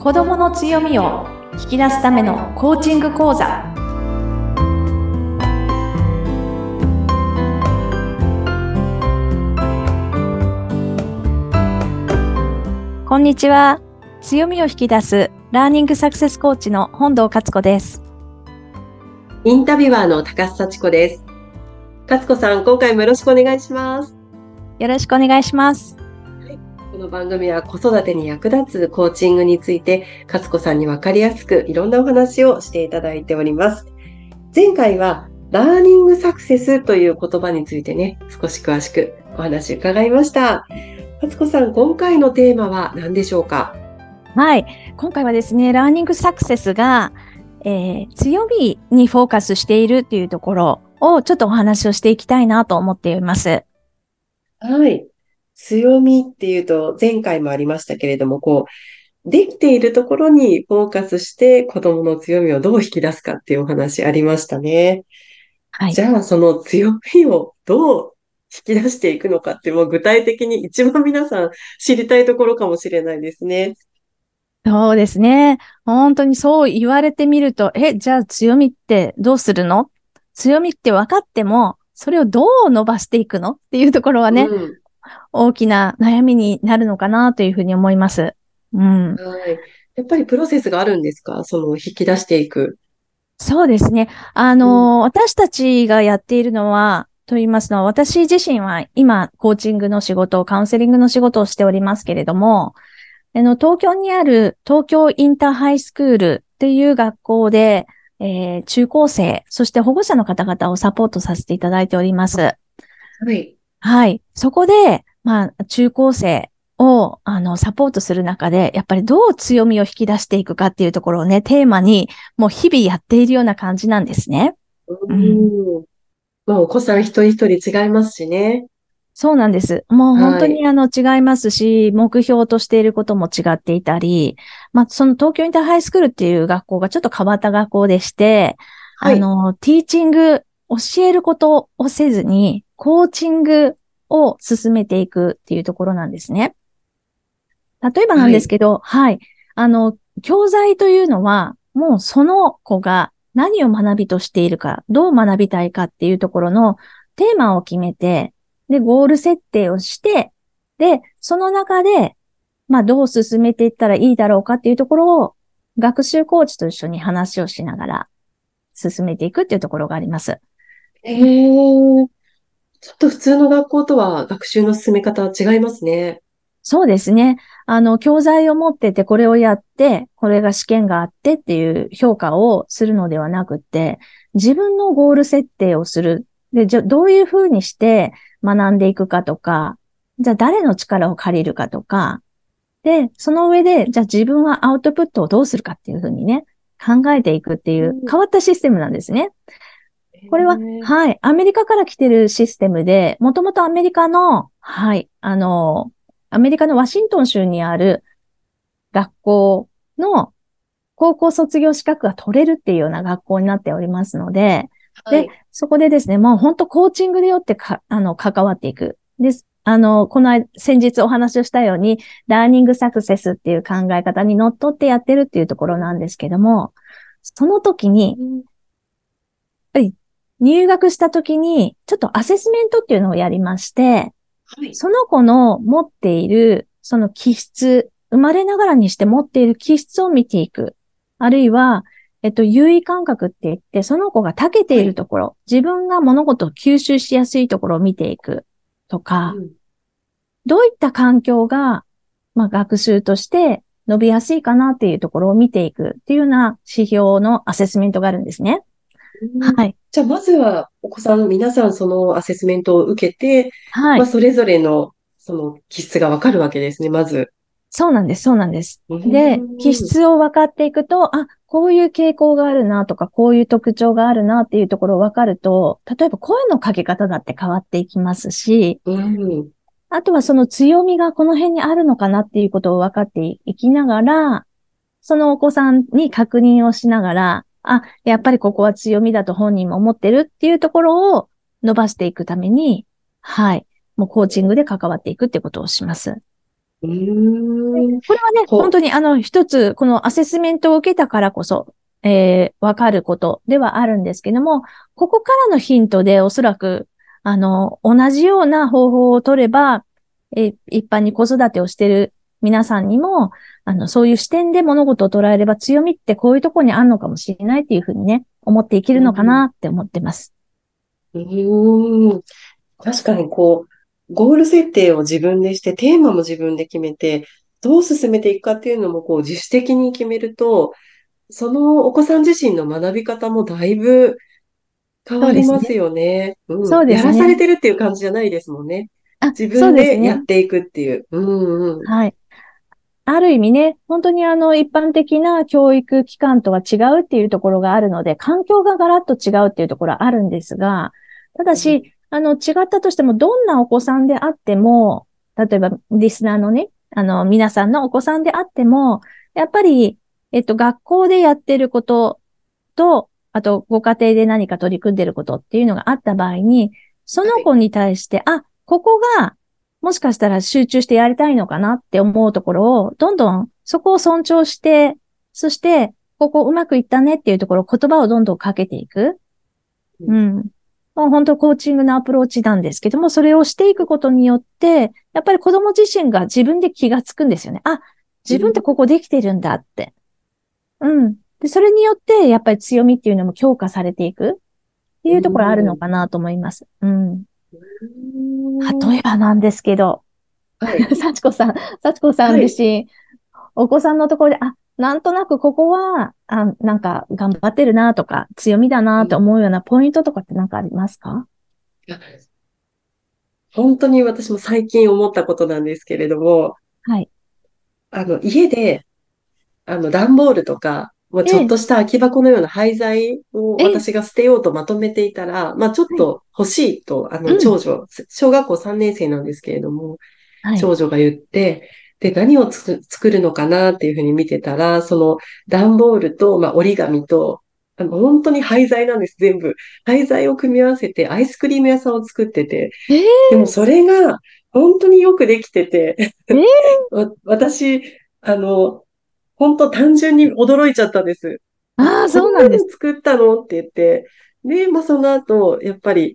子供の強みを引き出すためのコーチング講座。こんにちは。強みを引き出すラーニングサクセスコーチの本堂勝子です。インタビュアーの高須幸子です。勝子さん今回もよろしくお願いします。よろしくお願いします。この番組は子育てに役立つコーチングについて、勝子さんにわかりやすくいろんなお話をしていただいております。前回は、ラーニングサクセスという言葉についてね、少し詳しくお話伺いました。勝子さん、今回のテーマは何でしょうか？はい。今回はですね、ラーニングサクセスが、えー、強みにフォーカスしているっていうところをちょっとお話をしていきたいなと思っています。はい。強みっていうと、前回もありましたけれども、こう、できているところにフォーカスして子供の強みをどう引き出すかっていうお話ありましたね。はい。じゃあ、その強みをどう引き出していくのかって、もう具体的に一番皆さん知りたいところかもしれないですね。そうですね。本当にそう言われてみると、え、じゃあ強みってどうするの？強みって分かっても、それをどう伸ばしていくの？っていうところはね、うん、大きな悩みになるのかなというふうに思います。うん。はい。やっぱりプロセスがあるんですか？その引き出していく。そうですね。あの、うん、私たちがやっているのは、と言いますのは、私自身は今、コーチングの仕事、カウンセリングの仕事をしておりますけれども、あの、東京にある東京インターハイスクールっていう学校で、えー、中高生、そして保護者の方々をサポートさせていただいております。はい。はい。そこで、まあ、中高生を、あの、サポートする中で、やっぱりどう強みを引き出していくかっていうところをね、テーマに、もう日々やっているような感じなんですね。うん。まあ、お子さん一人一人違いますしね。そうなんです。もう本当にあの違いますし、はい、目標としていることも違っていたり、まあその東京インターハイスクールっていう学校がちょっと変わった学校でして、はい、あの、ティーチング、教えることをせずに、コーチングを進めていくっていうところなんですね。例えばなんですけど、はい、はい。あの、教材というのは、もうその子が何を学びとしているか、どう学びたいかっていうところのテーマを決めて、で、ゴール設定をして、で、その中で、まあ、どう進めていったらいいだろうかっていうところを、学習コーチと一緒に話をしながら進めていくっていうところがあります。ええー、ちょっと普通の学校とは学習の進め方は違いますね。そうですね。あの、教材を持ってて、これをやって、これが試験があってっていう評価をするのではなくて、自分のゴール設定をする。で、じゃ、どういうふうにして学んでいくかとか、じゃあ誰の力を借りるかとか、で、その上で、じゃあ自分はアウトプットをどうするかっていうふうにね、考えていくっていう変わったシステムなんですね。これは、はい、アメリカから来てるシステムで、もともとアメリカの、はい、あの、アメリカのワシントン州にある学校の高校卒業資格が取れるっていうような学校になっておりますので、はい、で、そこでですね、もう本当コーチングでよってか、あの、関わっていく。です。あの、この先日お話をしたように、ラーニングサクセスっていう考え方にのっとってやってるっていうところなんですけども、その時に、入学した時に、ちょっとアセスメントっていうのをやりまして、はい、その子の持っている、その気質、生まれながらにして持っている気質を見ていく。あるいは、えっと、優位感覚って言って、その子が長けているところ、はい、自分が物事を吸収しやすいところを見ていくとか、うん、どういった環境が、まあ、学習として伸びやすいかなっていうところを見ていくっていうような指標のアセスメントがあるんですね。はい。じゃあ、まずは、お子さん、皆さん、そのアセスメントを受けて、はい。まあ、それぞれの、その気質がわかるわけですね、まず。そうなんです、そうなんです。で、気質を分かっていくと、あ、こういう傾向があるなとか、こういう特徴があるなっていうところを分かると、例えば声のかけ方だって変わっていきますし、うん、あとはその強みがこの辺にあるのかなっていうことを分かっていきながら、そのお子さんに確認をしながら、あ、やっぱりここは強みだと本人も思ってるっていうところを伸ばしていくために、はい。もうコーチングで関わっていくってことをします。これはね、本当にあの、一つ、このアセスメントを受けたからこそ、えーわかることではあるんですけども、ここからのヒントでおそらく、あの、同じような方法を取れば、えー一般に子育てをしている皆さんにも、あの、そういう視点で物事を捉えれば強みってこういうところにあるのかもしれないっていうふうにね、思っていけるのかなって思ってます。うーん。確かにこう、ゴール設定を自分でして、テーマも自分で決めて、どう進めていくかっていうのもこう自主的に決めると、そのお子さん自身の学び方もだいぶ変わりますよね。うん。そうですねやらされてるっていう感じじゃないですもんね。あ、自分でやっていくっていう。うんうん。はい。ある意味ね、本当にあの一般的な教育機関とは違うっていうところがあるので、環境がガラッと違うっていうところはあるんですが、ただうし、あの違ったとしても、どんなお子さんであっても、例えばリスナーのね、あの皆さんのお子さんであっても、やっぱり、えっと、学校でやってることと、あとご家庭で何か取り組んでることっていうのがあった場合に、その子に対して、あ、ここがもしかしたら集中してやりたいのかなって思うところを、どんどんそこを尊重して、そして、ここうまくいったねっていうところ、言葉をどんどんかけていく。ううん。もう本当コーチングのアプローチなんですけども、それをしていくことによって、やっぱり子供自身が自分で気がつくんですよね。あ、自分ってここできてるんだって。うん。で、それによって、やっぱり強みっていうのも強化されていくっていうところあるのかなと思います。うん。例えばなんですけど、はい。幸子さん、幸子さんはい。自身、お子さんのところで、あ、なんとなくここは、あ、なんか頑張ってるなとか、強みだなと思うようなポイントとかってなんかありますか？本当に私も最近思ったことなんですけれども、はい。あの、家で、あの、段ボールとか、もうちょっとした空き箱のような廃材をえ。え私が捨てようとまとめていたら、まあちょっと欲しいと、あの、うん。長女、小学校3年生なんですけれども、はい。長女が言って、で、何を作るのかなっていうふうに見てたら、その段ボールと、まあ、折り紙と、あの、本当に廃材なんです、全部。廃材を組み合わせてアイスクリーム屋さんを作ってて、えー。でもそれが本当によくできてて、えー。わ私、あの、本当単純に驚いちゃったんです。ああ、そうなんです。作ったの？って言って、で、まあその後、やっぱり、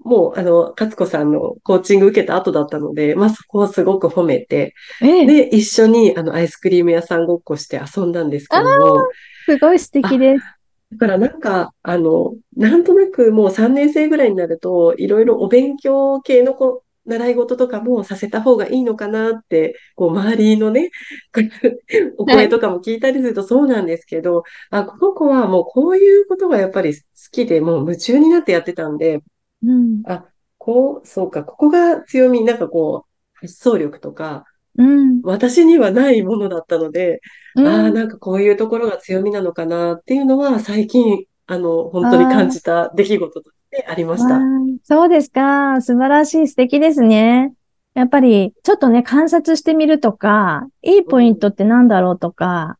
もう、あの、勝子さんのコーチング受けた後だったので、まあそこをすごく褒めて、ええで、一緒にあのアイスクリーム屋さんごっこして遊んだんですけども、すごい素敵です。だからなんか、あの、なんとなくもう3年生ぐらいになると、いろいろお勉強系のこ習い事とかもさせた方がいいのかなって、こう周りのね、お声とかも聞いたりするとそうなんですけど、あ、この子はもうこういうことがやっぱり好きで、もう夢中になってやってたんで、うん。あ、こう、そうか、ここが強み、なんかこう、発想力とか、うん。私にはないものだったので、うんああ、なんかこういうところが強みなのかなっていうのは最近、あの、本当に感じた出来事としてありました。そうですか。素晴らしい。素敵ですね。やっぱり、ちょっとね、観察してみるとか、いいポイントってなんだろうとか、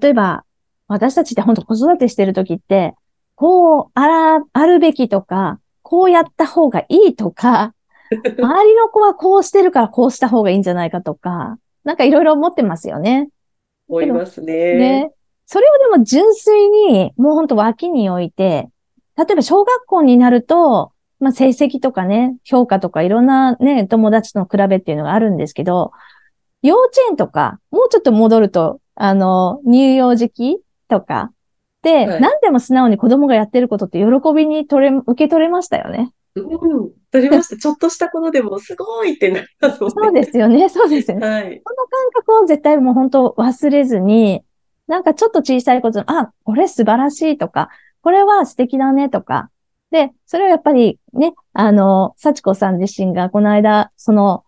例えば、私たちって本当子育てしてるときって、こうあら、あるべきとか、こうやった方がいいとか、周りの子はこうしてるからこうした方がいいんじゃないかとか、なんかいろいろ思ってますよね。思いますね。ね。それをでも純粋に、もう本当脇に置いて、例えば小学校になると、まあ成績とかね、評価とかいろんなね、友達との比べっていうのがあるんですけど、幼稚園とか、もうちょっと戻ると、あの、乳幼児期とか、で、はい何でも素直に子供がやってることって喜びに取れ、受け取れましたよね。うん、取りました。ちょっとしたことでもすごいってなりますもんね。そうですよね、そうですよね。はい。この感覚を絶対もう本当忘れずに、なんかちょっと小さいこと、あ、これ素晴らしいとか、これは素敵だねとか。で、それをやっぱりね、あの、幸子さん自身がこの間、その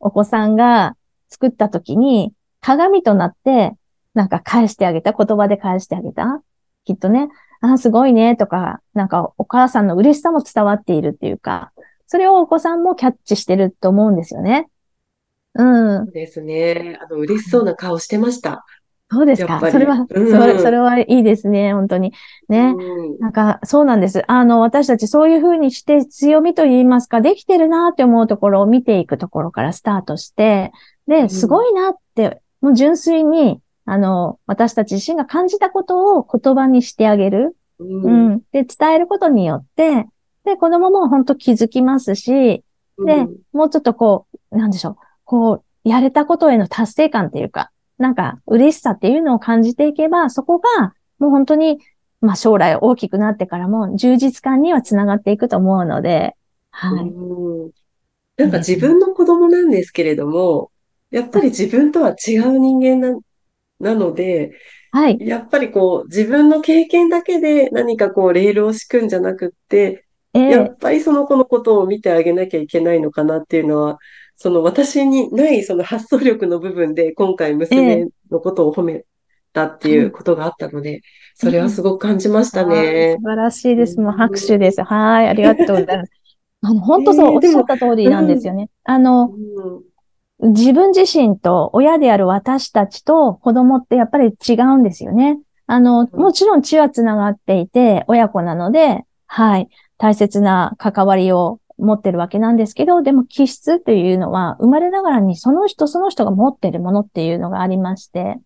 お子さんが作った時に鏡となって、なんか返してあげた、言葉で返してあげた。きっとね、あ、すごいねとか、なんかお母さんの嬉しさも伝わっているっていうか、それをお子さんもキャッチしてると思うんですよね。うんそ。うですね。あの、嬉しそうな顔してました。そうですか。それは、うん、それ、それはいいですね。本当に。ね。うん、なんか、そうなんです。あの、私たちそういうふうにして強みと言いますか、できてるなって思うところを見ていくところからスタートして、で、すごいなって、もう純粋に、あの、私たち自身が感じたことを言葉にしてあげる。うん、うん。で、伝えることによって、で、子供も本当気づきますし、で、もうちょっとこう、なんでしょう、こう、やれたことへの達成感っていうか、なんか嬉しさっていうのを感じていけば、そこがもう本当に、まあ将来大きくなってからも充実感にはつながっていくと思うので、はい。なんか自分の子供なんですけれども、やっぱり自分とは違う人間な、なので、はい。やっぱりこう、自分の経験だけで何かこう、レールを敷くんじゃなくって、えー、やっぱりその子のことを見てあげなきゃいけないのかなっていうのは、その私にないその発想力の部分で今回娘のことを褒めたっていうことがあったので、それはすごく感じましたね。素晴らしいです。もう拍手です。はい、ありがとうございます。あの、本当そう、おっしゃった通りなんですよね。あの、自分自身と親である私たちと子供ってやっぱり違うんですよね。あの、もちろん血は繋がっていて、親子なので、はい、大切な関わりを持ってるわけなんですけど、でも気質っていうのは生まれながらにその人その人が持ってるものっていうのがありまして、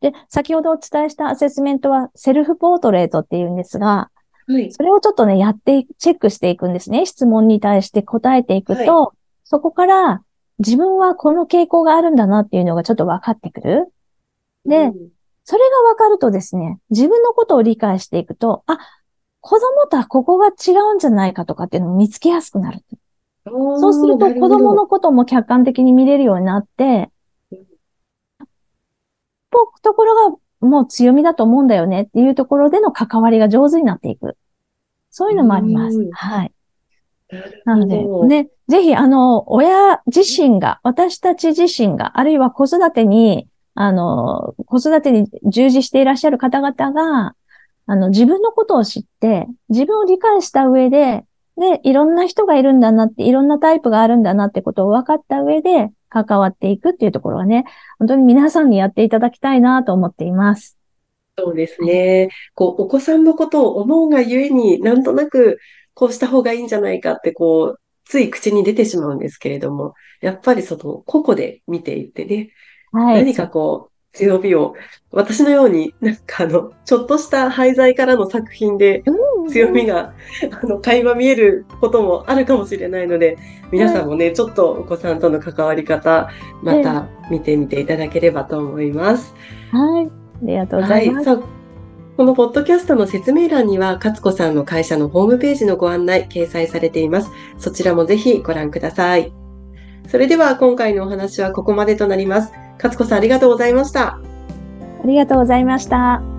で、先ほどお伝えしたアセスメントはセルフポートレートっていうんですが、はい、それをちょっとね、やって、チェックしていくんですね。質問に対して答えていくと、はい、そこから自分はこの傾向があるんだなっていうのがちょっと分かってくる。で、うん、それが分かるとですね、自分のことを理解していくと、あ、子供とはここが違うんじゃないかとかっていうのを見つけやすくなる。そうすると子供のことも客観的に見れるようになって、ところがもう強みだと思うんだよねっていうところでの関わりが上手になっていく。そういうのもあります。はい。なので、ね、ぜひ、あの、親自身が、私たち自身が、あるいは子育てに、あの、子育てに従事していらっしゃる方々が、あの、自分のことを知って、自分を理解した上で、で、いろんな人がいるんだなって、いろんなタイプがあるんだなってことを分かった上で、関わっていくっていうところはね、本当に皆さんにやっていただきたいなと思っています。そうですね。こう、お子さんのことを思うがゆえに、なんとなく、こうした方がいいんじゃないかって、こう、つい口に出てしまうんですけれども、やっぱりその、個々で見ていってね、はい、何かこう、強みを、私のように、なんかあの、ちょっとした廃材からの作品で、強みが、あの、垣間見えることもあるかもしれないので、皆さんもね、ちょっとお子さんとの関わり方、また見てみていただければと思います。はい。ありがとうございます。はいこのポッドキャストの説明欄には、勝子さんの会社のホームページのご案内掲載されています。そちらもぜひご覧ください。それでは今回のお話はここまでとなります。勝子さんありがとうございました。ありがとうございました。